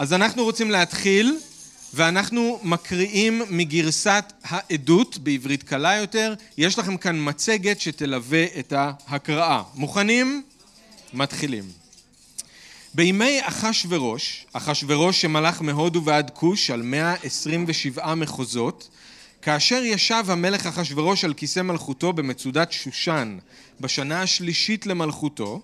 אז אנחנו רוצים להתחיל, ואנחנו מקריאים מגרסת העדות בעברית קלה יותר. יש לכם כאן מצגת שתלווה את ההקראה. מוכנים? מתחילים. בימי אחשורוש, אחשורוש שמלך מהודו ועד כוש על 127 מחוזות, כאשר ישב המלך אחשורוש על כיסא מלכותו במצודת שושן בשנה השלישית למלכותו,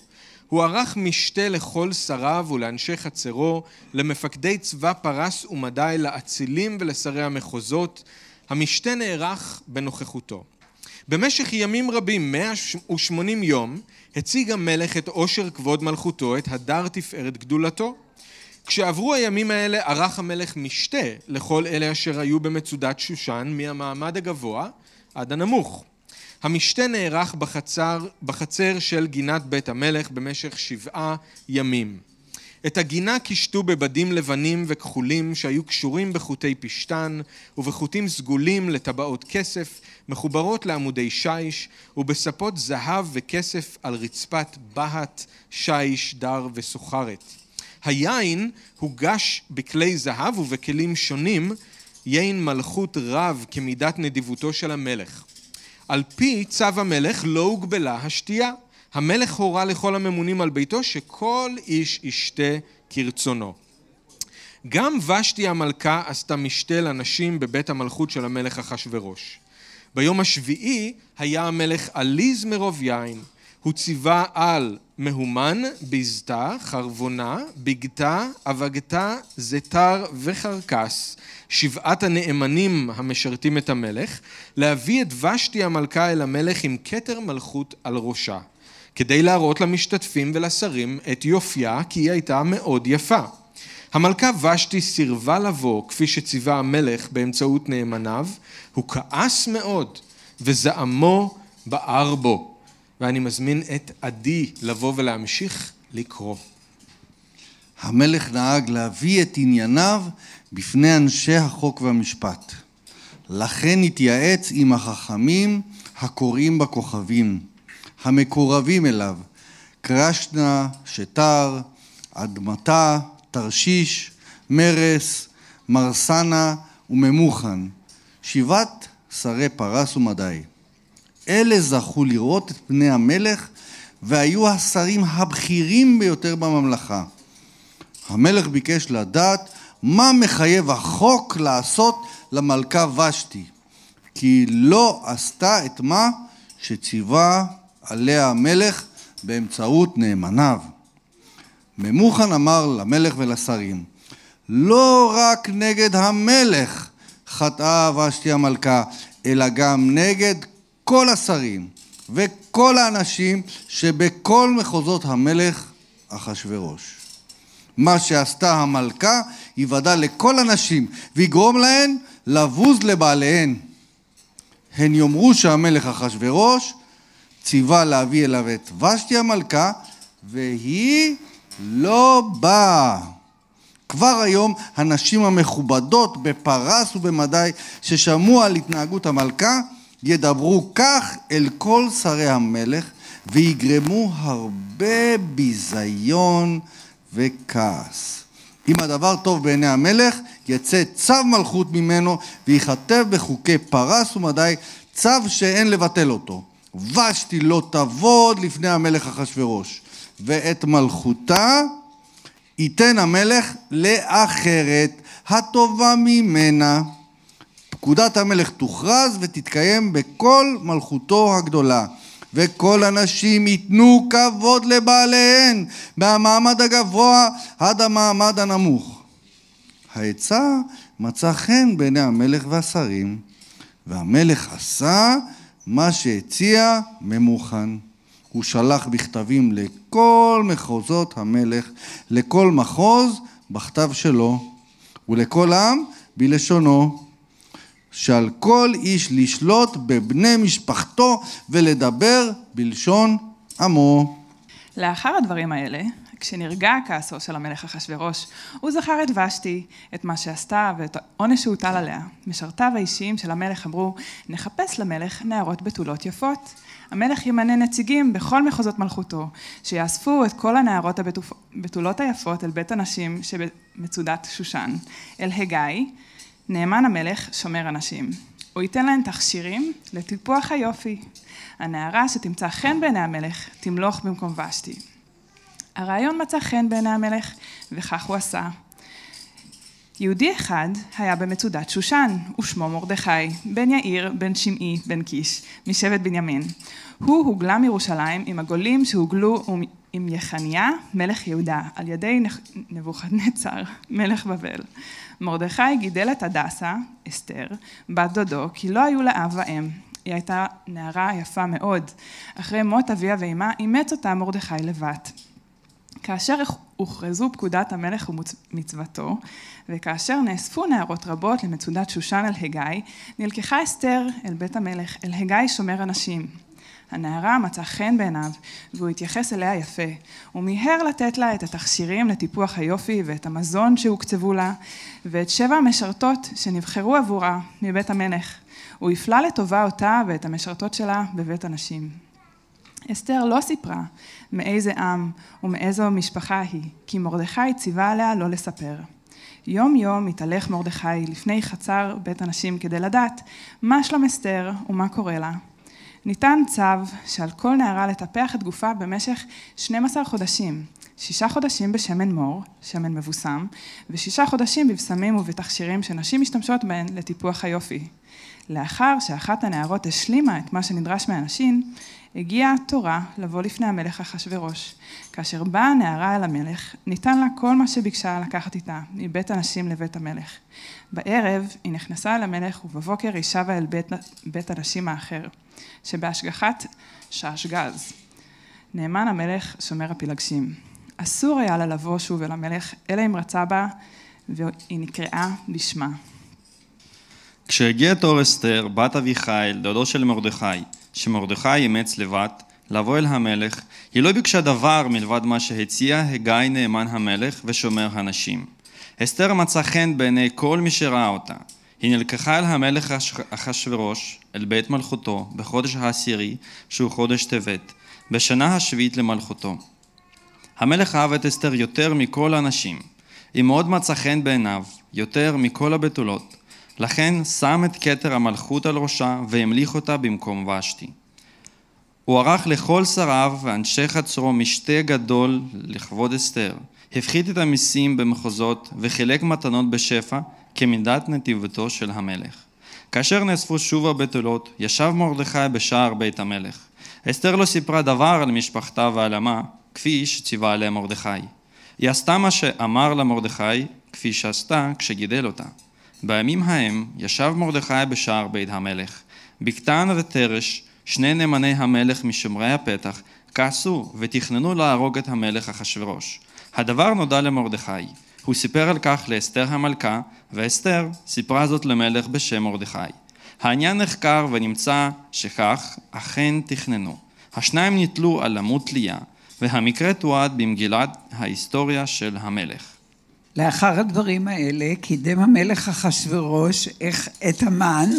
הוא ערך משתה לכל שריו ולאנשי חצרו, למפקדי צבא פרס ומדי, לאצילים ולשרי המחוזות. המשתה נערך בנוכחותו. במשך ימים רבים, 180 יום, הציג המלך את עושר כבוד מלכותו, את הדר תפארת גדולתו. כשעברו הימים האלה ערך המלך משתה לכל אלה אשר היו במצודת שושן מהמעמד הגבוה עד הנמוך. המשתה נערך בחצר, בחצר של גינת בית המלך במשך שבעה ימים. את הגינה קישטו בבדים לבנים וכחולים שהיו קשורים בחוטי פשתן ובחוטים סגולים לטבעות כסף מחוברות לעמודי שיש ובספות זהב וכסף על רצפת בהת, שיש, דר וסוחרת. היין הוגש בכלי זהב ובכלים שונים, יין מלכות רב כמידת נדיבותו של המלך. על פי צו המלך לא הוגבלה השתייה. המלך הורה לכל הממונים על ביתו שכל איש ישתה כרצונו. גם ושתי המלכה עשתה משתה לנשים בבית המלכות של המלך אחשורוש. ביום השביעי היה המלך עליז מרוב יין. הוא ציווה על מהומן, בזתה, חרבונה, בגתה, אבגתה, זתר וחרקס, שבעת הנאמנים המשרתים את המלך, להביא את ושתי המלכה אל המלך עם כתר מלכות על ראשה, כדי להראות למשתתפים ולשרים את יופייה, כי היא הייתה מאוד יפה. המלכה ושתי סירבה לבוא כפי שציווה המלך באמצעות נאמניו, הוא כעס מאוד וזעמו בער בו. ואני מזמין את עדי לבוא ולהמשיך לקרוא. המלך נהג להביא את ענייניו בפני אנשי החוק והמשפט. לכן התייעץ עם החכמים הקוראים בכוכבים, המקורבים אליו, קרשנה, שטר, אדמתה, תרשיש, מרס, מרסנה וממוכן, שבעת שרי פרס ומדי. אלה זכו לראות את פני המלך והיו השרים הבכירים ביותר בממלכה. המלך ביקש לדעת מה מחייב החוק לעשות למלכה ושתי, כי לא עשתה את מה שציווה עליה המלך באמצעות נאמניו. ממוכן אמר למלך ולשרים, לא רק נגד המלך חטאה ושתי המלכה, אלא גם נגד כל השרים וכל האנשים שבכל מחוזות המלך אחשורוש. מה שעשתה המלכה יוודע לכל הנשים ויגרום להן לבוז לבעליהן. הן יאמרו שהמלך אחשורוש ציווה להביא אליו את ושתי המלכה והיא לא באה. כבר היום הנשים המכובדות בפרס ובמדי ששמעו על התנהגות המלכה ידברו כך אל כל שרי המלך ויגרמו הרבה ביזיון וכעס. אם הדבר טוב בעיני המלך, יצא צו מלכות ממנו וייכתב בחוקי פרס ומדי צו שאין לבטל אותו. ושתי לא תבוד לפני המלך אחשורוש, ואת מלכותה ייתן המלך לאחרת הטובה ממנה. פקודת המלך תוכרז ותתקיים בכל מלכותו הגדולה. וכל הנשים ייתנו כבוד לבעליהן, מהמעמד הגבוה עד המעמד הנמוך. העצה מצא חן בעיני המלך והשרים, והמלך עשה מה שהציע ממוכן. הוא שלח בכתבים לכל מחוזות המלך, לכל מחוז בכתב שלו, ולכל עם בלשונו. שעל כל איש לשלוט בבני משפחתו ולדבר בלשון עמו. לאחר הדברים האלה, כשנרגע כעסו של המלך אחשורוש, הוא זכר את ושתי, את מה שעשתה ואת העונש שהוטל עליה. משרתיו האישיים של המלך אמרו, נחפש למלך נערות בתולות יפות. המלך ימנה נציגים בכל מחוזות מלכותו, שיאספו את כל הנערות הבתולות היפות אל בית הנשים שבמצודת שושן, אל הגיא, נאמן המלך שומר הנשים. הוא ייתן להן תכשירים לטיפוח היופי. הנערה שתמצא חן בעיני המלך, תמלוך במקום ושתי. הרעיון מצא חן בעיני המלך, וכך הוא עשה. יהודי אחד היה במצודת שושן, ושמו מרדכי, בן יאיר, בן שמעי, בן קיש, משבט בנימין. הוא הוגלה מירושלים עם הגולים שהוגלו עם יחניה, מלך יהודה, על ידי נבוכדנצר, מלך בבל. מרדכי גידל את הדסה, אסתר, בת דודו, כי לא היו לה אב ואם. היא הייתה נערה יפה מאוד. אחרי מות אביה ואימה, אימץ אותה מרדכי לבת. כאשר הוכרזו פקודת המלך ומצוותו, וכאשר נאספו נערות רבות למצודת שושן אל הגיא, נלקחה אסתר אל בית המלך, אל הגיא שומר הנשים. הנערה מצאה חן בעיניו, והוא התייחס אליה יפה. הוא מיהר לתת לה את התכשירים לטיפוח היופי ואת המזון שהוקצבו לה, ואת שבע המשרתות שנבחרו עבורה מבית המלך. הוא הפלה לטובה אותה ואת המשרתות שלה בבית הנשים. אסתר לא סיפרה מאיזה עם ומאיזו משפחה היא, כי מרדכי ציווה עליה לא לספר. יום יום התהלך מרדכי לפני חצר בית הנשים כדי לדעת מה שלום אסתר ומה קורה לה. ניתן צו שעל כל נערה לטפח את גופה במשך 12 חודשים, שישה חודשים בשמן מור, שמן מבוסם, ושישה חודשים בבשמים ובתכשירים שנשים משתמשות בהן לטיפוח היופי. לאחר שאחת הנערות השלימה את מה שנדרש מהנשים, הגיעה התורה לבוא לפני המלך אחשורוש. כאשר באה הנערה אל המלך, ניתן לה כל מה שביקשה לקחת איתה, מבית הנשים לבית המלך. בערב היא נכנסה אל המלך, ובבוקר היא שבה אל בית, בית הנשים האחר, שבהשגחת שעשגז. נאמן המלך שומר הפילגשים. אסור היה לה לבוא שוב אל המלך, אלא אם רצה בה, והיא נקראה בשמה. כשהגיע תור אסתר, בת אביחיל, דודו של מרדכי, שמרדכי אימץ לבת, לבוא אל המלך, היא לא ביקשה דבר מלבד מה שהציע הגיא נאמן המלך ושומר הנשים. אסתר מצא חן בעיני כל מי שראה אותה. היא נלקחה אל המלך אחשורוש, אל בית מלכותו, בחודש העשירי, שהוא חודש טבת, בשנה השביעית למלכותו. המלך אהב את אסתר יותר מכל הנשים. היא מאוד מצא חן בעיניו, יותר מכל הבתולות. לכן שם את כתר המלכות על ראשה והמליך אותה במקום ושתי. הוא ערך לכל שריו ואנשי חצרו משתה גדול לכבוד אסתר, הפחית את המיסים במחוזות וחילק מתנות בשפע כמידת נתיבותו של המלך. כאשר נאספו שוב הבתולות, ישב מרדכי בשער בית המלך. אסתר לא סיפרה דבר על משפחתה ועל עמה, כפי שציווה עליה מרדכי. היא עשתה מה שאמר לה מרדכי, כפי שעשתה כשגידל אותה. בימים ההם ישב מרדכי בשער בית המלך. בקתן ותרש, שני נאמני המלך משומרי הפתח, כעסו ותכננו להרוג את המלך אחשורוש. הדבר נודע למרדכי. הוא סיפר על כך לאסתר המלכה, ואסתר סיפרה זאת למלך בשם מרדכי. העניין נחקר ונמצא שכך אכן תכננו. השניים נתלו על עמוד תלייה, והמקרה תועד במגילת ההיסטוריה של המלך. לאחר הדברים האלה קידם המלך אחשורוש את המן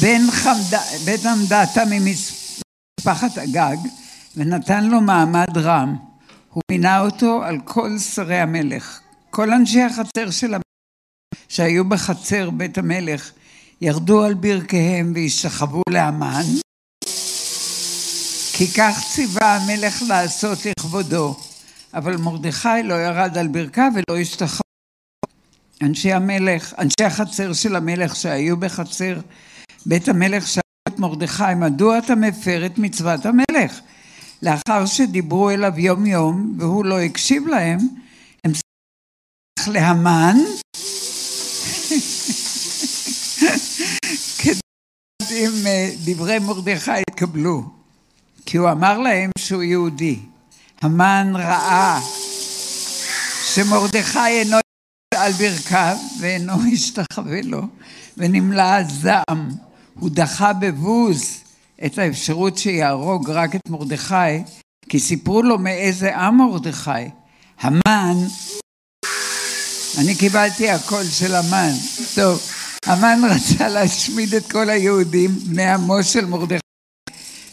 בן, חמד... בן עמדתה ממשפחת אגג ונתן לו מעמד רם. הוא מינה אותו על כל שרי המלך. כל אנשי החצר של המלך שהיו בחצר בית המלך ירדו על ברכיהם והשתחוו לאמן כי כך ציווה המלך לעשות לכבודו. אבל מרדכי לא ירד על ברכיו ולא השתחרר. אנשי המלך, אנשי החצר של המלך שהיו בחצר בית המלך שאלו את מרדכי, מדוע אתה מפר את מצוות המלך? לאחר שדיברו אליו יום יום והוא לא הקשיב להם, הם סלח להמן כדי אם אה, דברי מרדכי יתקבלו, כי הוא אמר להם שהוא יהודי. המן ראה שמרדכי אינו על ברכיו ואינו השתחווה לו ונמלא זעם. הוא דחה בבוז את האפשרות שיהרוג רק את מרדכי כי סיפרו לו מאיזה עם מרדכי. המן, אני קיבלתי הקול של המן. טוב, המן רצה להשמיד את כל היהודים, בני עמו של מרדכי,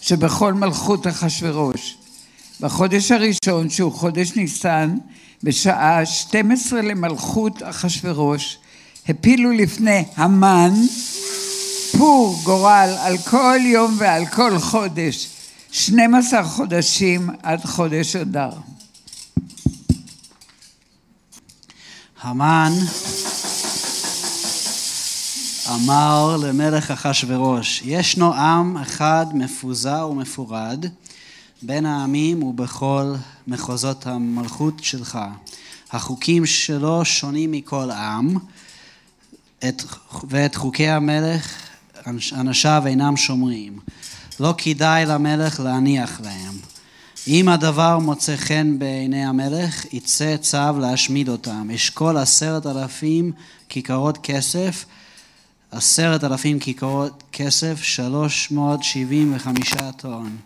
שבכל מלכות אחשורוש. בחודש הראשון, שהוא חודש ניסן, בשעה 12 למלכות אחשורוש, הפילו לפני המן פור גורל על כל יום ועל כל חודש, 12 חודשים עד חודש אדר. המן אמר למלך אחשורוש, ישנו עם אחד מפוזר ומפורד בין העמים ובכל מחוזות המלכות שלך. החוקים שלו שונים מכל עם, את, ואת חוקי המלך אנשיו אינם שומרים. לא כדאי למלך להניח להם. אם הדבר מוצא חן בעיני המלך, יצא צו להשמיד אותם. אשכול עשרת אלפים כיכרות כסף, עשרת אלפים כיכרות כסף, שלוש מאות שבעים וחמישה טון.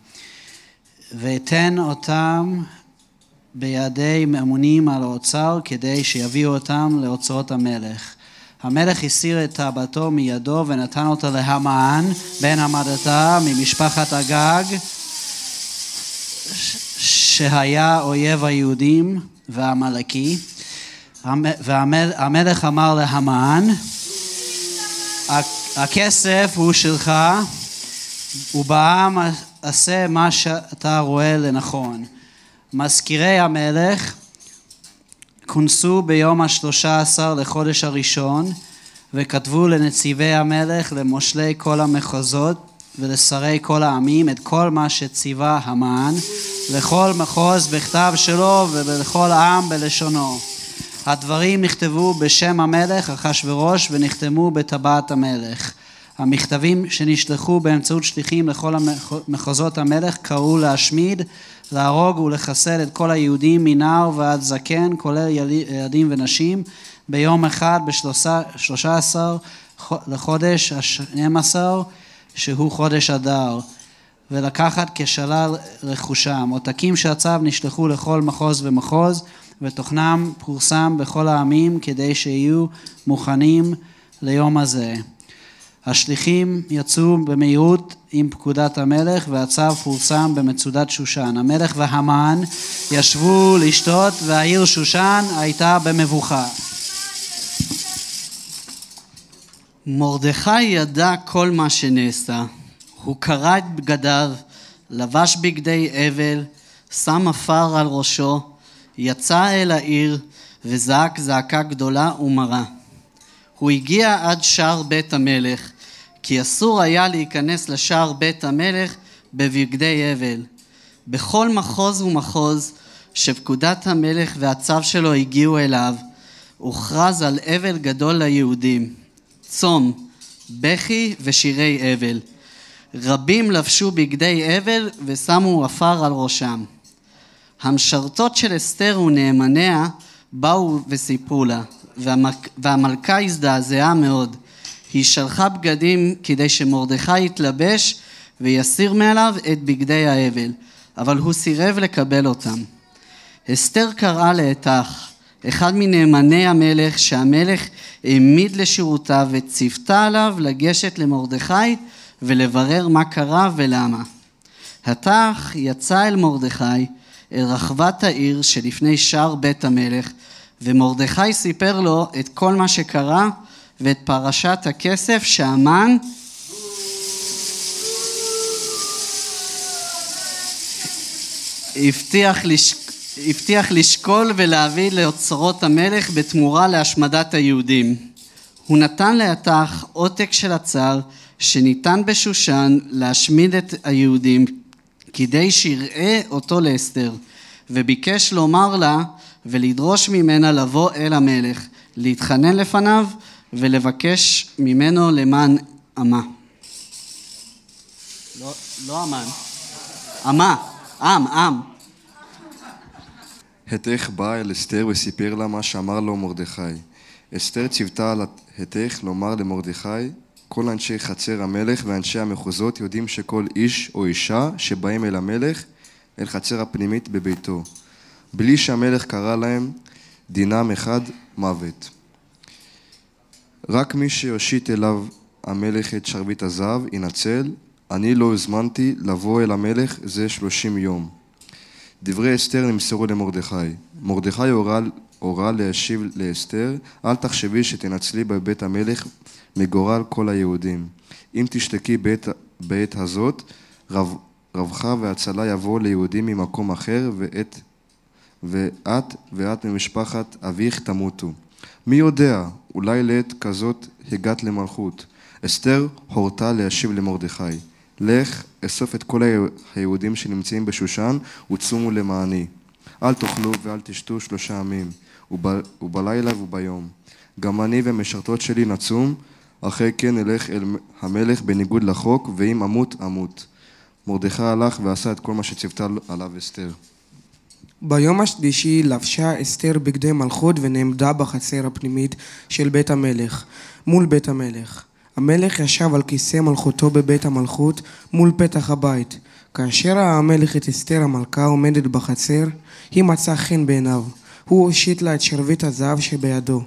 ואתן אותם בידי ממונים על האוצר כדי שיביאו אותם לאוצרות המלך. המלך הסיר את טבעתו מידו ונתן אותה להמן בן המדתה ממשפחת הגג שהיה אויב היהודים והעמלקי והמלך אמר להמן הכסף הוא שלך ובעם עשה מה שאתה רואה לנכון. מזכירי המלך כונסו ביום השלושה עשר לחודש הראשון וכתבו לנציבי המלך, למושלי כל המחוזות ולשרי כל העמים את כל מה שציווה המן לכל מחוז בכתב שלו ולכל עם בלשונו. הדברים נכתבו בשם המלך אחשורוש ונחתמו בטבעת המלך. המכתבים שנשלחו באמצעות שליחים לכל מחוזות המלך קראו להשמיד, להרוג ולחסל את כל היהודים מנער ועד זקן, כולל ילדים ונשים, ביום אחד בשלושה עשר לחודש השנים עשר, שהוא חודש אדר, ולקחת כשלל רכושם. עותקים של הצו נשלחו לכל מחוז ומחוז, ותוכנם פורסם בכל העמים כדי שיהיו מוכנים ליום הזה. השליחים יצאו במהירות עם פקודת המלך והצו פורסם במצודת שושן. המלך והמן ישבו לשתות והעיר שושן הייתה במבוכה. מרדכי ידע כל מה שנעשה. הוא קרע את בגדיו, לבש בגדי אבל, שם עפר על ראשו, יצא אל העיר וזעק זעקה גדולה ומרה. הוא הגיע עד שער בית המלך, כי אסור היה להיכנס לשער בית המלך בבגדי אבל. בכל מחוז ומחוז שפקודת המלך והצו שלו הגיעו אליו, הוכרז על אבל גדול ליהודים, צום, בכי ושירי אבל. רבים לבשו בגדי אבל ושמו עפר על ראשם. המשרתות של אסתר ונאמניה באו וסיפרו לה, והמלכה הזדעזעה מאוד. היא שלחה בגדים כדי שמרדכי יתלבש ויסיר מעליו את בגדי האבל, אבל הוא סירב לקבל אותם. אסתר קראה לאתך, אחד מנאמני המלך שהמלך העמיד לשירותיו וציוותה עליו לגשת למרדכי ולברר מה קרה ולמה. התך יצא אל מרדכי, אל רחבת העיר שלפני שער בית המלך, ומרדכי סיפר לו את כל מה שקרה ואת פרשת הכסף שהמן הבטיח, לש... הבטיח לשקול ולהביא לאוצרות המלך בתמורה להשמדת היהודים. הוא נתן לאתך עותק של הצר שניתן בשושן להשמיד את היהודים כדי שיראה אותו לאסתר וביקש לומר לה ולדרוש ממנה לבוא אל המלך להתחנן לפניו ולבקש ממנו למען עמה. לא, לא אמן, עמה, עם, עם. התך בא אל אסתר וסיפר לה מה שאמר לו מרדכי. אסתר ציוותה על התך לומר למרדכי כל אנשי חצר המלך ואנשי המחוזות יודעים שכל איש או אישה שבאים אל המלך אל חצר הפנימית בביתו, בלי שהמלך קרא להם דינם אחד מוות. רק מי שיושיט אליו המלך את שרביט הזהב ינצל, אני לא הזמנתי לבוא אל המלך זה שלושים יום. דברי אסתר נמסרו למרדכי. מרדכי הורה, הורה להשיב לאסתר, אל תחשבי שתנצלי בבית המלך מגורל כל היהודים. אם תשתקי בעת, בעת הזאת, רב, רווחה והצלה יבואו ליהודים ממקום אחר, ואת, ואת ואת ממשפחת אביך תמותו. מי יודע, אולי לעת כזאת הגעת למלכות. אסתר הורתה להשיב למרדכי, לך, אסוף את כל היהודים שנמצאים בשושן וצומו למעני. אל תאכלו ואל תשתו שלושה ימים, וב, ובלילה וביום. גם אני ומשרתות שלי נצום, אחרי כן אלך אל המלך בניגוד לחוק, ואם אמות, אמות. מרדכי הלך ועשה את כל מה שציוותה עליו אסתר. ביום השלישי לבשה אסתר בגדי מלכות ונעמדה בחצר הפנימית של בית המלך, מול בית המלך. המלך ישב על כיסא מלכותו בבית המלכות מול פתח הבית. כאשר ראה המלך את אסתר המלכה עומדת בחצר, היא מצאה חן בעיניו. הוא הושיט לה את שרביט הזהב שבידו.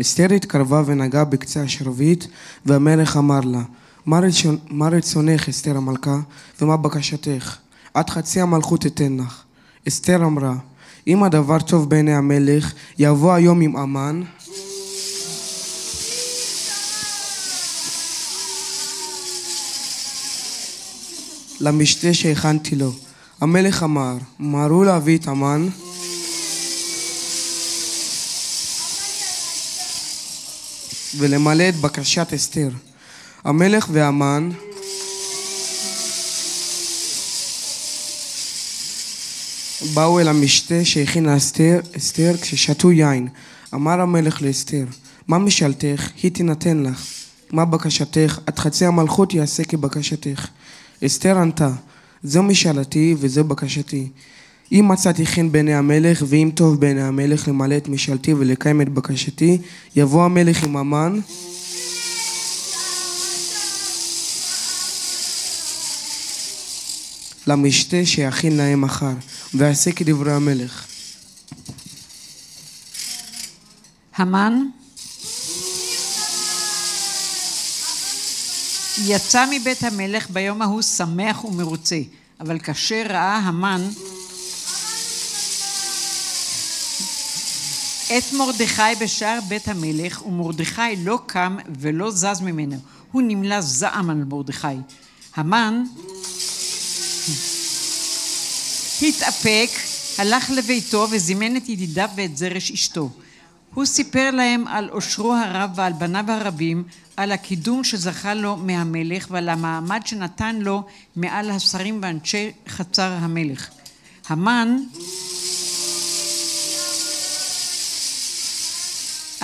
אסתר התקרבה ונגעה בקצה השרביט, והמלך אמר לה, מה, רצונ... מה רצונך, אסתר המלכה, ומה בקשתך? עד חצי המלכות אתן לך. אסתר אמרה, אם הדבר טוב בעיני המלך, יבוא היום עם המן, למשתה שהכנתי לו. המלך אמר, מהרו להביא את המן. ולמלא את בקשת אסתר. המלך והמן באו אל המשתה שהכינה אסתר, אסתר כששתו יין. אמר המלך לאסתר, מה משאלתך? היא תינתן לך. מה בקשתך? עד חצי המלכות יעשה כבקשתך. אסתר ענתה, זו משאלתי וזו בקשתי. אם מצאתי חן בעיני המלך, ואם טוב בעיני המלך למלא את משאלתי ולקיים את בקשתי, יבוא המלך עם המן למשתה שיכין להם מחר, ויעשה כדברי המלך. המן יצא מבית המלך ביום ההוא שמח ומרוצה, אבל כאשר ראה המן את מרדכי בשער בית המלך, ומרדכי לא קם ולא זז ממנו, הוא נמלא זעם על מרדכי. המן התאפק, הלך לביתו וזימן את ידידיו ואת זרש אשתו. הוא סיפר להם על עושרו הרב ועל בניו הרבים, על הקידום שזכה לו מהמלך ועל המעמד שנתן לו מעל השרים ואנשי חצר המלך. המן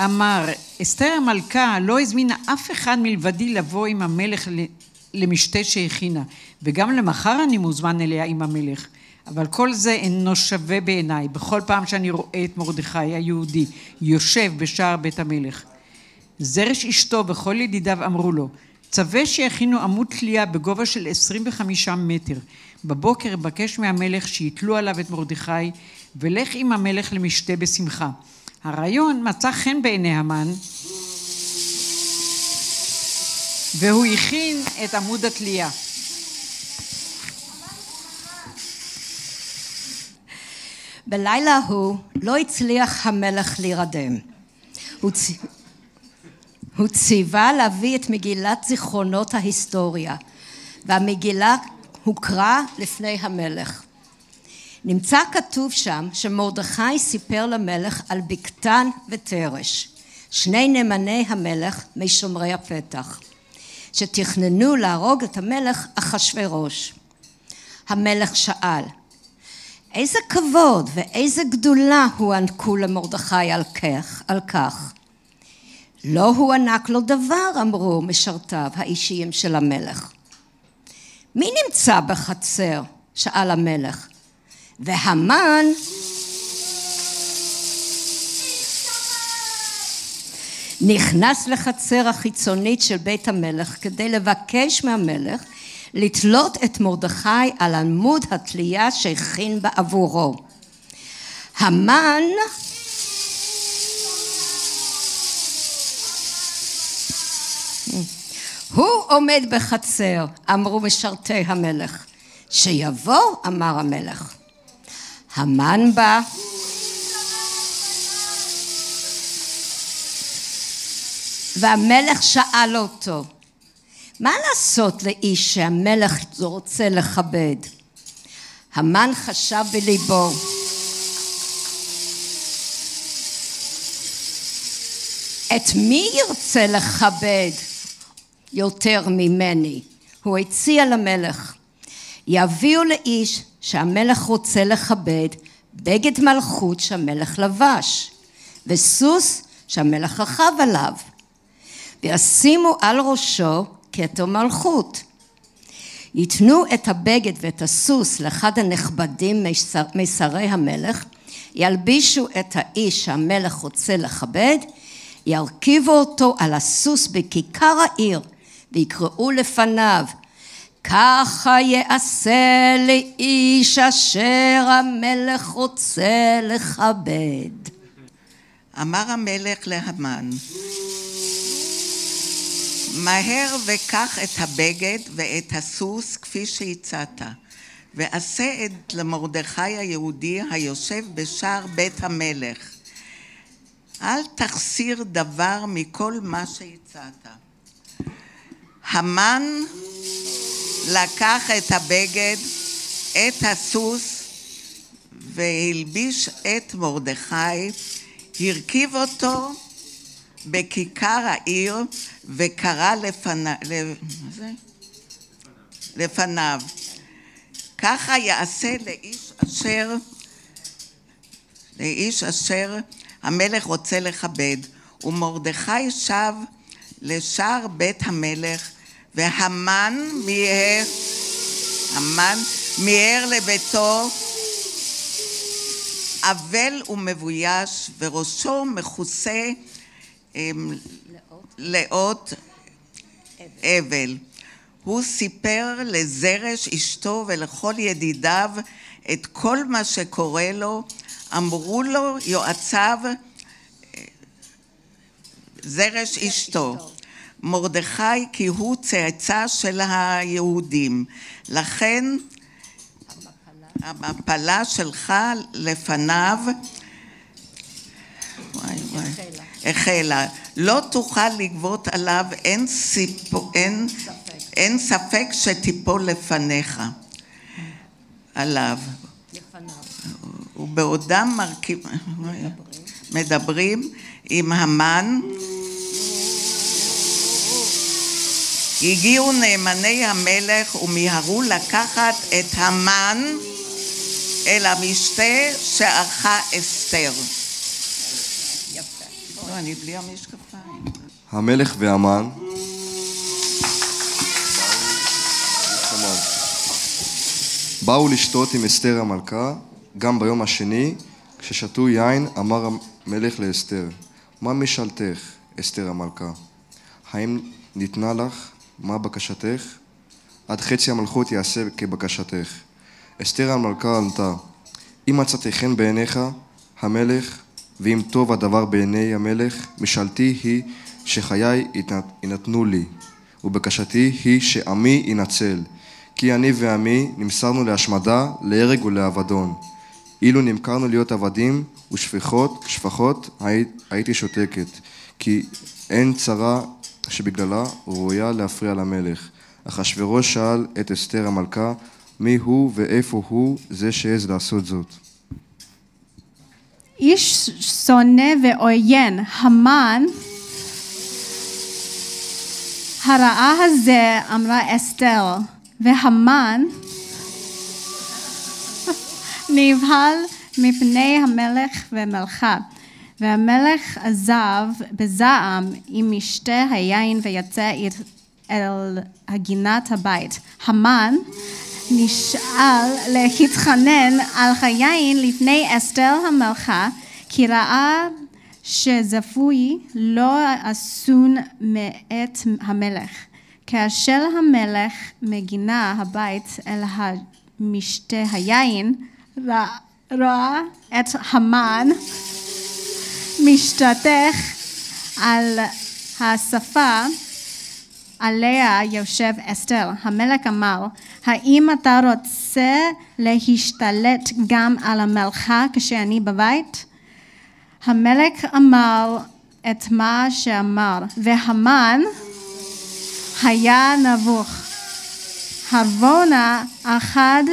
אמר, אסתר המלכה לא הזמינה אף אחד מלבדי לבוא עם המלך למשתה שהכינה, וגם למחר אני מוזמן אליה עם המלך. אבל כל זה אינו שווה בעיניי בכל פעם שאני רואה את מרדכי היהודי יושב בשער בית המלך. זרש אשתו וכל ידידיו אמרו לו, צווה שיכינו עמוד תלייה בגובה של 25 מטר. בבוקר בקש מהמלך שיתלו עליו את מרדכי, ולך עם המלך למשתה בשמחה. הרעיון מצא חן בעיני המן, והוא הכין את עמוד התלייה. בלילה ההוא לא הצליח המלך להירדם. הוא, ציווה להביא את מגילת זיכרונות ההיסטוריה, והמגילה הוקרא לפני המלך. נמצא כתוב שם שמרדכי סיפר למלך על בקתן ותרש, שני נאמני המלך משומרי הפתח, שתכננו להרוג את המלך אחשורוש. המלך שאל, איזה כבוד ואיזה גדולה הוענקו למרדכי על כך, על כך. לא הוענק לו דבר, אמרו משרתיו האישיים של המלך. מי נמצא בחצר? שאל המלך. והמן נכנס לחצר החיצונית של בית המלך כדי לבקש מהמלך לתלות את מרדכי על עמוד התלייה שהכין בעבורו. המן הוא עומד בחצר, אמרו משרתי המלך. שיבוא, אמר המלך. המן בא, והמלך שאל אותו, מה לעשות לאיש שהמלך רוצה לכבד? המן חשב בליבו, את מי ירצה לכבד יותר ממני? הוא הציע למלך, יביאו לאיש שהמלך רוצה לכבד בגד מלכות שהמלך לבש, וסוס שהמלך רכב עליו, וישימו על ראשו כתר מלכות. ייתנו את הבגד ואת הסוס לאחד הנכבדים משרי המלך, ילבישו את האיש שהמלך רוצה לכבד, ירכיבו אותו על הסוס בכיכר העיר, ויקראו לפניו, ככה יעשה לאיש אשר המלך רוצה לכבד. אמר המלך להמן, מהר וקח את הבגד ואת הסוס כפי שהצעת, ועשה את למרדכי היהודי היושב בשער בית המלך. אל תחסיר דבר מכל מה שהצעת. המן לקח את הבגד, את הסוס, והלביש את מרדכי, הרכיב אותו בכיכר העיר וקרא לפני, לפניו. ככה יעשה לאיש אשר, לאיש אשר המלך רוצה לכבד. ומרדכי שב לשער בית המלך והמן מיהר, המן מיהר לביתו אבל ומבויש וראשו מכוסה אמ, לאות אבל. הוא סיפר לזרש אשתו ולכל ידידיו את כל מה שקורה לו, אמרו לו יועציו זרש אשתו. מרדכי כי הוא צאצא של היהודים. לכן המפלה שלך לפניו וואי, החלה. לא תוכל לגבות עליו, אין, סיפו, אין, אין ספק שתיפול לפניך עליו. ובעודם מרכיב... מדברים עם המן הגיעו נאמני המלך ומיהרו לקחת את המן אל המשתה שערכה אסתר. יפה. לא, אני בלי המשקפיים. המלך והמן באו לשתות עם אסתר המלכה, גם ביום השני, כששתו יין, אמר המלך לאסתר, מה משאלתך, אסתר המלכה? האם ניתנה לך מה בקשתך? עד חצי המלכות יעשה כבקשתך. אסתר המלכה ענתה, אם מצאתי חן בעיניך, המלך, ואם טוב הדבר בעיני המלך, משאלתי היא שחיי יינתנו לי, ובקשתי היא שעמי ינצל, כי אני ועמי נמסרנו להשמדה, להרג ולאבדון. אילו נמכרנו להיות עבדים ושפחות, שפחות, הייתי שותקת, כי אין צרה שבגללה ראויה להפריע למלך. אחשורוש שאל את אסתר המלכה מי הוא ואיפה הוא זה שהעז לעשות זאת. איש שונא ועוין, המן, הרעה הזה אמרה אסתר, והמן נבהל מפני המלך ומלכה. והמלך עזב בזעם עם משתה היין ויצא אל הגינת הבית. המן נשאל להתחנן על היין לפני אסתר המלכה כי ראה שזפוי לא אסון מאת המלך כאשר המלך מגינה הבית אל משתה היין, ראה, את המן משתתך על השפה עליה יושב אסתר. המלך אמר, האם אתה רוצה להשתלט גם על המלכה כשאני בבית? המלך אמר את מה שאמר, והמן היה נבוך. הרבונה אחד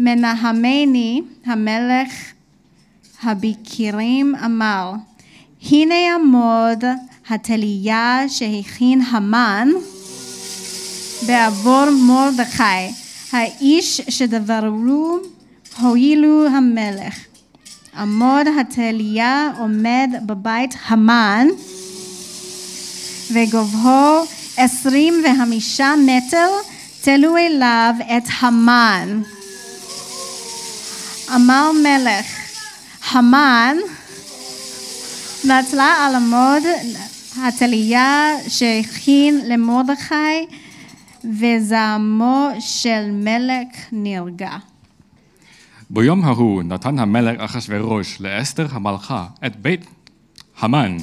מנהמני המלך הבקירים אמר, הנה עמוד התלייה שהכין המן בעבור מרדכי, האיש שדברו הועילו המלך. עמוד התלייה עומד בבית המן וגובהו עשרים וחמישה מטר תלו אליו את המן. אמר מלך, המן נטלה על עמוד התלייה שהכין למרדכי וזעמו של מלך נרגע. ביום ההוא נתן המלך אחשורוש לאסתר המלכה את בית המן,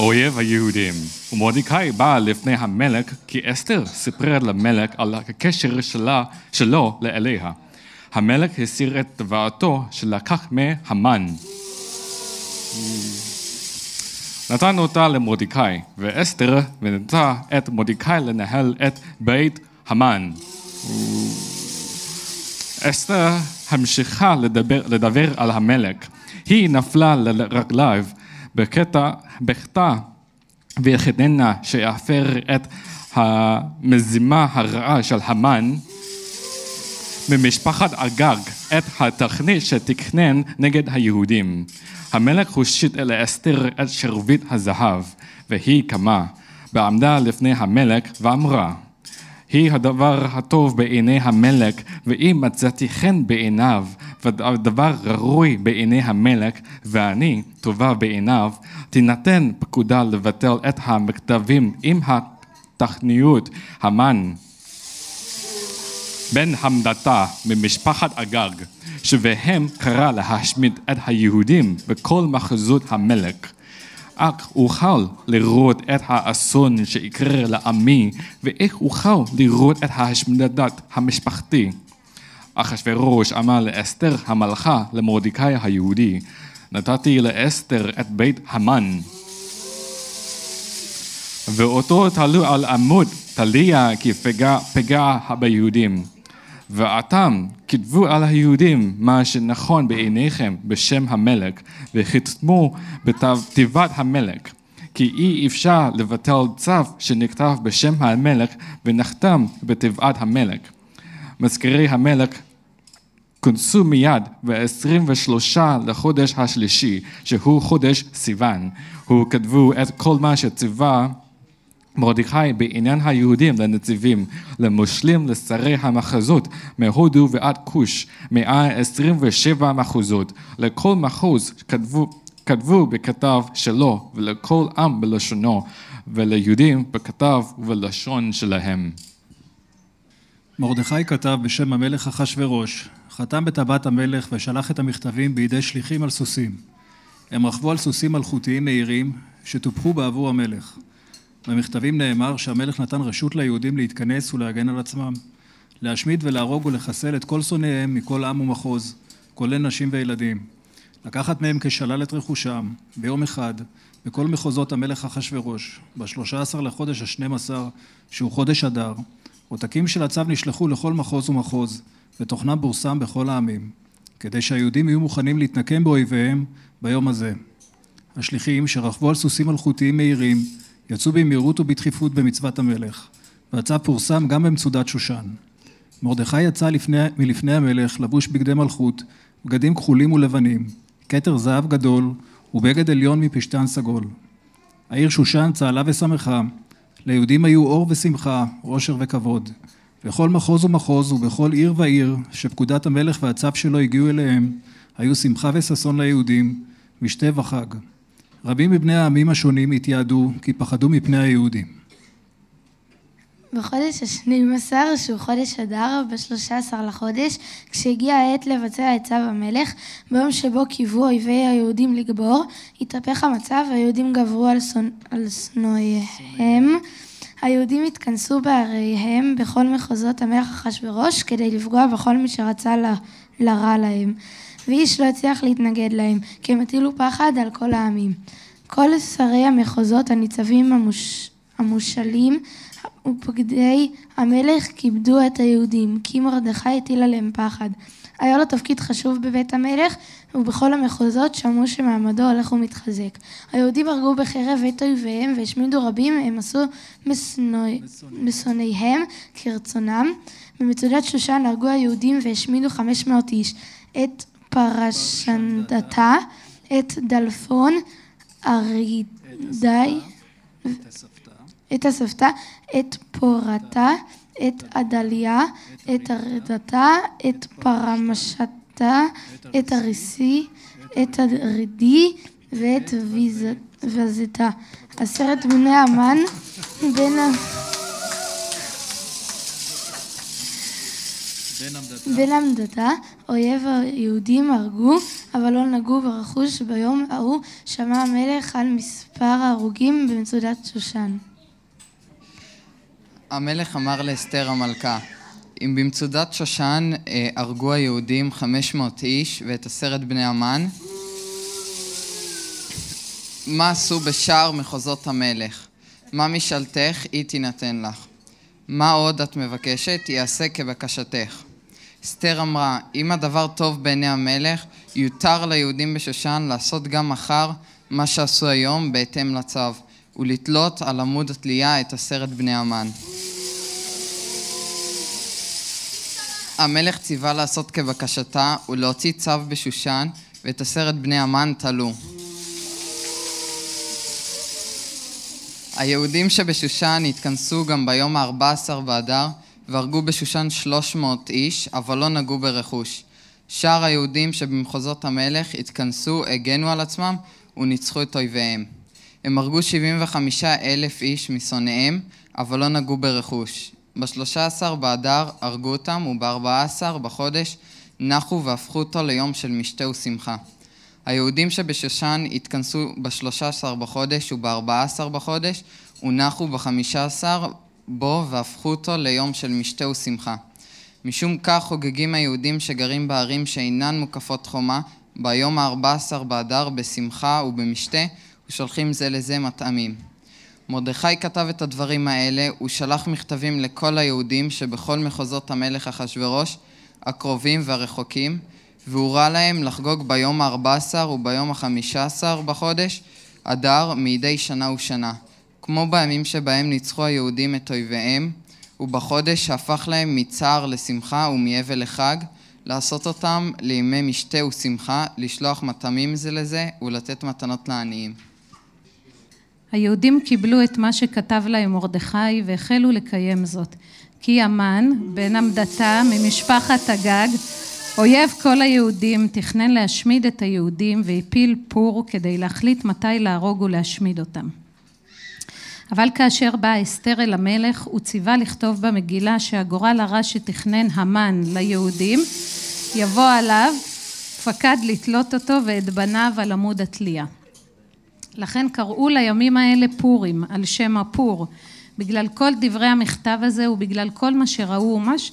אויב היהודים. ומרדכי בא לפני המלך כי אסתר סיפרה למלך על הקשר שלה, שלו לאליה. המלך הסיר את דברתו שלקח מהמן. נתן אותה למרדכי, ואסתר ונתנה את מרדכי לנהל את בית המן. אסתר המשיכה לדבר, לדבר על המלך. היא נפלה לרגליו בקטע, בכתה והחדנה שיעפר את המזימה הרעה של המן ממשפחת אגג את התכנית שתכנן נגד היהודים. המלך הושיט אל אסתר את שרביט הזהב, והיא קמה, ועמדה לפני המלך ואמרה, היא הדבר הטוב בעיני המלך, ואם מצאתי חן בעיניו, והדבר ראוי בעיני המלך, ואני טובה בעיניו, תינתן פקודה לבטל את המכתבים עם התכניות המן. בן המדתה ממשפחת אגג, שבהם קרא להשמיד את היהודים בכל מחזות המלך. אך אוכל לראות את האסון שיקרה לעמי, ואיך אוכל לראות את ההשמדת המשפחתי. אחשורוש אמר לאסתר המלכה למרדכי היהודי, נתתי לאסתר את בית המן. ואותו תלו על עמוד תליה כי פגע, פגע ביהודים. ואתם כתבו על היהודים מה שנכון בעיניכם בשם המלך, וחתמו בתיבת המלך. כי אי אפשר לבטל צו שנכתב בשם המלך ונחתם בתיבת המלך. מזכירי המלך כונסו מיד ב-23 לחודש השלישי, שהוא חודש סיוון. הוא כתבו את כל מה שציווה מרדכי בעניין היהודים לנציבים, למושלים, לשרי המחוזות, מהודו ועד כוש, 127 מחוזות. לכל מחוז כתבו, כתבו בכתב שלו, ולכל עם בלשונו, וליהודים בכתב ובלשון שלהם. מרדכי כתב בשם המלך אחשורוש, חתם בטבעת המלך ושלח את המכתבים בידי שליחים על סוסים. הם רכבו על סוסים מלכותיים מהירים שטופחו בעבור המלך. במכתבים נאמר שהמלך נתן רשות ליהודים להתכנס ולהגן על עצמם, להשמיד ולהרוג ולחסל את כל שונאיהם מכל עם ומחוז, כולל נשים וילדים, לקחת מהם כשלל את רכושם, ביום אחד, בכל מחוזות המלך אחשורוש, בשלושה עשר לחודש השנים עשר, שהוא חודש אדר, עותקים של הצו נשלחו לכל מחוז ומחוז, ותוכנם פורסם בכל העמים, כדי שהיהודים יהיו מוכנים להתנקם באויביהם ביום הזה. השליחים, שרכבו על סוסים מלכותיים מהירים, יצאו במהירות ובדחיפות במצוות המלך, והצו פורסם גם במצודת שושן. מרדכי יצא לפני, מלפני המלך, לבוש בגדי מלכות, בגדים כחולים ולבנים, כתר זהב גדול, ובגד עליון מפשתן סגול. העיר שושן צהלה ושמחה, ליהודים היו אור ושמחה, עושר וכבוד. בכל מחוז ומחוז ובכל עיר ועיר שפקודת המלך והצו שלו הגיעו אליהם, היו שמחה וששון ליהודים, משתה וחג. רבים מבני העמים השונים התייעדו כי פחדו מפני היהודים. בחודש ה-12, שהוא חודש אדר, ב-13 לחודש, כשהגיעה העת לבצע את צו המלך, ביום שבו קיוו אויבי היהודים לגבור, התהפך המצב והיהודים גברו על, שונ... על שנואיהם. היהודים התכנסו בעריהם בכל מחוזות המלך אחשורוש כדי לפגוע בכל מי שרצה ל... לרע להם. ואיש לא הצליח להתנגד להם, כי הם הטילו פחד על כל העמים. כל שרי המחוזות הניצבים המוש... המושלים ופקדי המלך כיבדו את היהודים, כי מרדכי הטיל עליהם פחד. היה לו תפקיד חשוב בבית המלך, ובכל המחוזות שמעו שמעמדו הולך ומתחזק. היהודים הרגו בחרב את אויביהם והשמידו רבים, הם עשו משונאיהם כרצונם. במצודת שושן הרגו היהודים והשמידו חמש מאות איש. את פרשנדתה, את דלפון, ארידי, את הסבתא, את פורתה, את עדליה, את ארדתה, את פרמשתה, את הריסי, את הרידי ואת וזתה. עשרת בני המן בין בן עמדתה, אויב היהודים הרגו, אבל לא נגעו ברכוש. ביום ההוא שמע המלך על מספר ההרוגים במצודת שושן. המלך אמר לאסתר המלכה, אם במצודת שושן אה, הרגו היהודים 500 איש ואת עשרת בני המן, מה עשו בשאר מחוזות המלך? מה משאלתך, היא תינתן לך. מה עוד את מבקשת, יעשה כבקשתך. אסתר אמרה, אם הדבר טוב בעיני המלך, יותר ליהודים בשושן לעשות גם מחר מה שעשו היום בהתאם לצו, ולתלות על עמוד התלייה את עשרת בני המן. המלך ציווה לעשות כבקשתה ולהוציא צו בשושן, ואת עשרת בני המן תלו. היהודים שבשושן התכנסו גם ביום ה-14 באדר והרגו בשושן 300 איש, אבל לא נגעו ברכוש. שאר היהודים שבמחוזות המלך התכנסו, הגנו על עצמם וניצחו את אויביהם. הם הרגו 75 אלף איש משונאיהם, אבל לא נגעו ברכוש. ב-13 באדר הרגו אותם, וב-14 בחודש נחו והפכו אותו ליום של משתה ושמחה. היהודים שבשושן התכנסו ב-13 בחודש וב-14 בחודש, ונחו ב-15 בו והפכו אותו ליום של משתה ושמחה. משום כך חוגגים היהודים שגרים בערים שאינן מוקפות חומה, ביום ה-14 באדר בשמחה ובמשתה, ושולחים זה לזה מטעמים. מרדכי כתב את הדברים האלה, הוא שלח מכתבים לכל היהודים שבכל מחוזות המלך אחשורוש, הקרובים והרחוקים, והורה להם לחגוג ביום ה-14 וביום ה-15 בחודש, אדר, מדי שנה ושנה. כמו בימים שבהם ניצחו היהודים את אויביהם, ובחודש שהפך להם מצער לשמחה ומאבל לחג, לעשות אותם לימי משתה ושמחה, לשלוח מטעמים זה לזה ולתת מתנות לעניים. היהודים קיבלו את מה שכתב להם מרדכי והחלו לקיים זאת. כי המן, בן עמדתה ממשפחת הגג, אויב כל היהודים, תכנן להשמיד את היהודים והפיל פור כדי להחליט מתי להרוג ולהשמיד אותם. אבל כאשר באה אסתר אל המלך, הוא ציווה לכתוב במגילה שהגורל הרע שתכנן המן ליהודים, יבוא עליו, פקד לתלות אותו ואת בניו על עמוד התלייה. לכן קראו לימים האלה פורים, על שם הפור, בגלל כל דברי המכתב הזה ובגלל כל מה שראו, מה ש...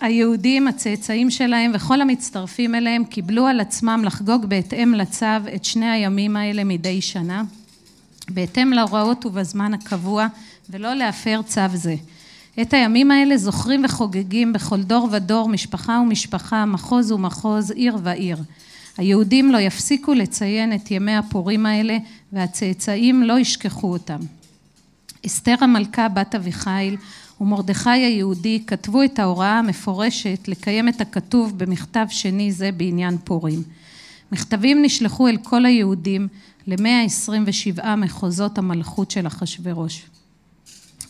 היהודים, הצאצאים שלהם וכל המצטרפים אליהם קיבלו על עצמם לחגוג בהתאם לצו את שני הימים האלה מדי שנה, בהתאם להוראות ובזמן הקבוע, ולא להפר צו זה. את הימים האלה זוכרים וחוגגים בכל דור ודור, משפחה ומשפחה, מחוז ומחוז, עיר ועיר. היהודים לא יפסיקו לציין את ימי הפורים האלה והצאצאים לא ישכחו אותם. אסתר המלכה בת אביחיל ומרדכי היהודי כתבו את ההוראה המפורשת לקיים את הכתוב במכתב שני זה בעניין פורים. מכתבים נשלחו אל כל היהודים ל-127 מחוזות המלכות של אחשורוש,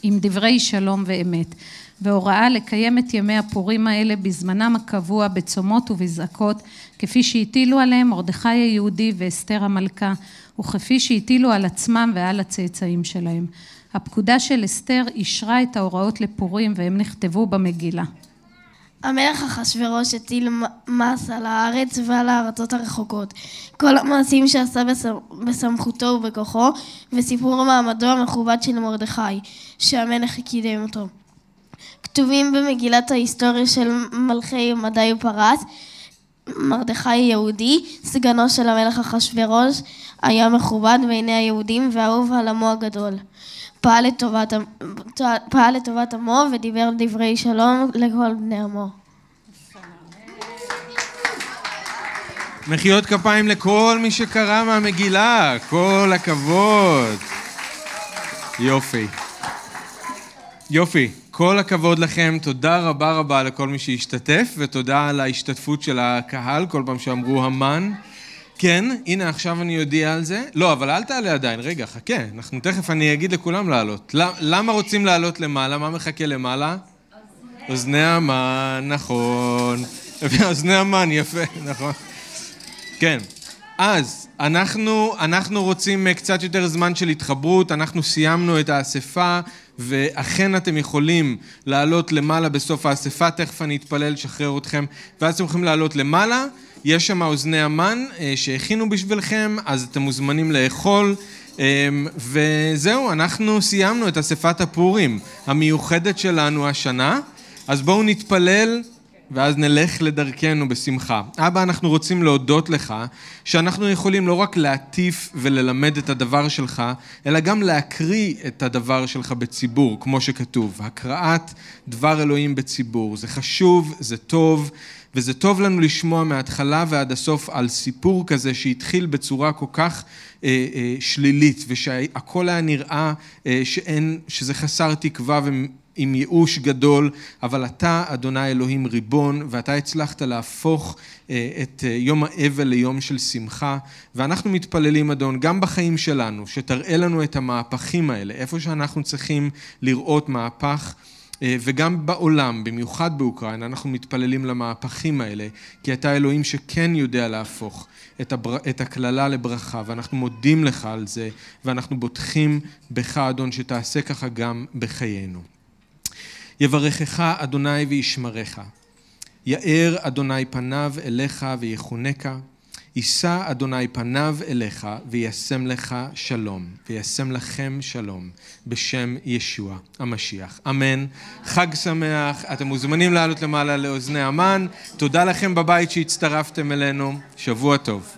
עם דברי שלום ואמת, והוראה לקיים את ימי הפורים האלה בזמנם הקבוע בצומות ובזעקות, כפי שהטילו עליהם מרדכי היהודי ואסתר המלכה, וכפי שהטילו על עצמם ועל הצאצאים שלהם. הפקודה של אסתר אישרה את ההוראות לפורים והם נכתבו במגילה. המלך אחשורוש הטיל מס על הארץ ועל הארצות הרחוקות. כל המעשים שעשה בסמכותו ובכוחו, וסיפור מעמדו המכובד של מרדכי, שהמלך קידם אותו. כתובים במגילת ההיסטוריה של מלכי מדי ופרס, מרדכי יהודי, סגנו של המלך אחשורוש, היה מכובד בעיני היהודים ואהוב על עמו הגדול. פעל לטובת, עמו ודיבר דברי שלום לכל בני עמו. מחיאות כפיים לכל מי שקרא מהמגילה, כל הכבוד. יופי. יופי, כל הכבוד לכם, תודה רבה רבה לכל מי שהשתתף, ותודה על ההשתתפות של הקהל, כל פעם שאמרו המן. כן, הנה עכשיו אני אודיע על זה. לא, אבל אל תעלה עדיין, רגע, חכה, אנחנו תכף אני אגיד לכולם לעלות. למה רוצים לעלות למעלה? מה מחכה למעלה? אוזני המן, נכון. אוזני המן, יפה, נכון. כן. אז, אנחנו, אנחנו רוצים קצת יותר זמן של התחברות, אנחנו סיימנו את האספה, ואכן אתם יכולים לעלות למעלה בסוף האספה, תכף אני אתפלל לשחרר אתכם, ואז אתם יכולים לעלות למעלה. יש שם אוזני המן אה, שהכינו בשבילכם, אז אתם מוזמנים לאכול. אה, וזהו, אנחנו סיימנו את אספת הפורים המיוחדת שלנו השנה, אז בואו נתפלל ואז נלך לדרכנו בשמחה. אבא, אנחנו רוצים להודות לך שאנחנו יכולים לא רק להטיף וללמד את הדבר שלך, אלא גם להקריא את הדבר שלך בציבור, כמו שכתוב. הקראת דבר אלוהים בציבור. זה חשוב, זה טוב, וזה טוב לנו לשמוע מההתחלה ועד הסוף על סיפור כזה שהתחיל בצורה כל כך אה, אה, שלילית, ושהכל היה נראה אה, שאין, שזה חסר תקווה עם ייאוש גדול, אבל אתה, אדוני אלוהים ריבון, ואתה הצלחת להפוך אה, את אה, יום האבל ליום של שמחה, ואנחנו מתפללים, אדון, גם בחיים שלנו, שתראה לנו את המהפכים האלה, איפה שאנחנו צריכים לראות מהפך. אה, וגם בעולם, במיוחד באוקראינה, אנחנו מתפללים למהפכים האלה, כי אתה אלוהים שכן יודע להפוך את, הבר... את הקללה לברכה, ואנחנו מודים לך על זה, ואנחנו בוטחים בך, אדון, שתעשה ככה גם בחיינו. יברכך אדוני וישמרך. יאר אדוני פניו אליך ויחונקה. יישא אדוני פניו אליך וישם לך שלום, וישם לכם שלום, בשם ישוע המשיח. אמן. חג שמח. אתם מוזמנים לעלות למעלה לאוזני המן. תודה לכם בבית שהצטרפתם אלינו. שבוע טוב.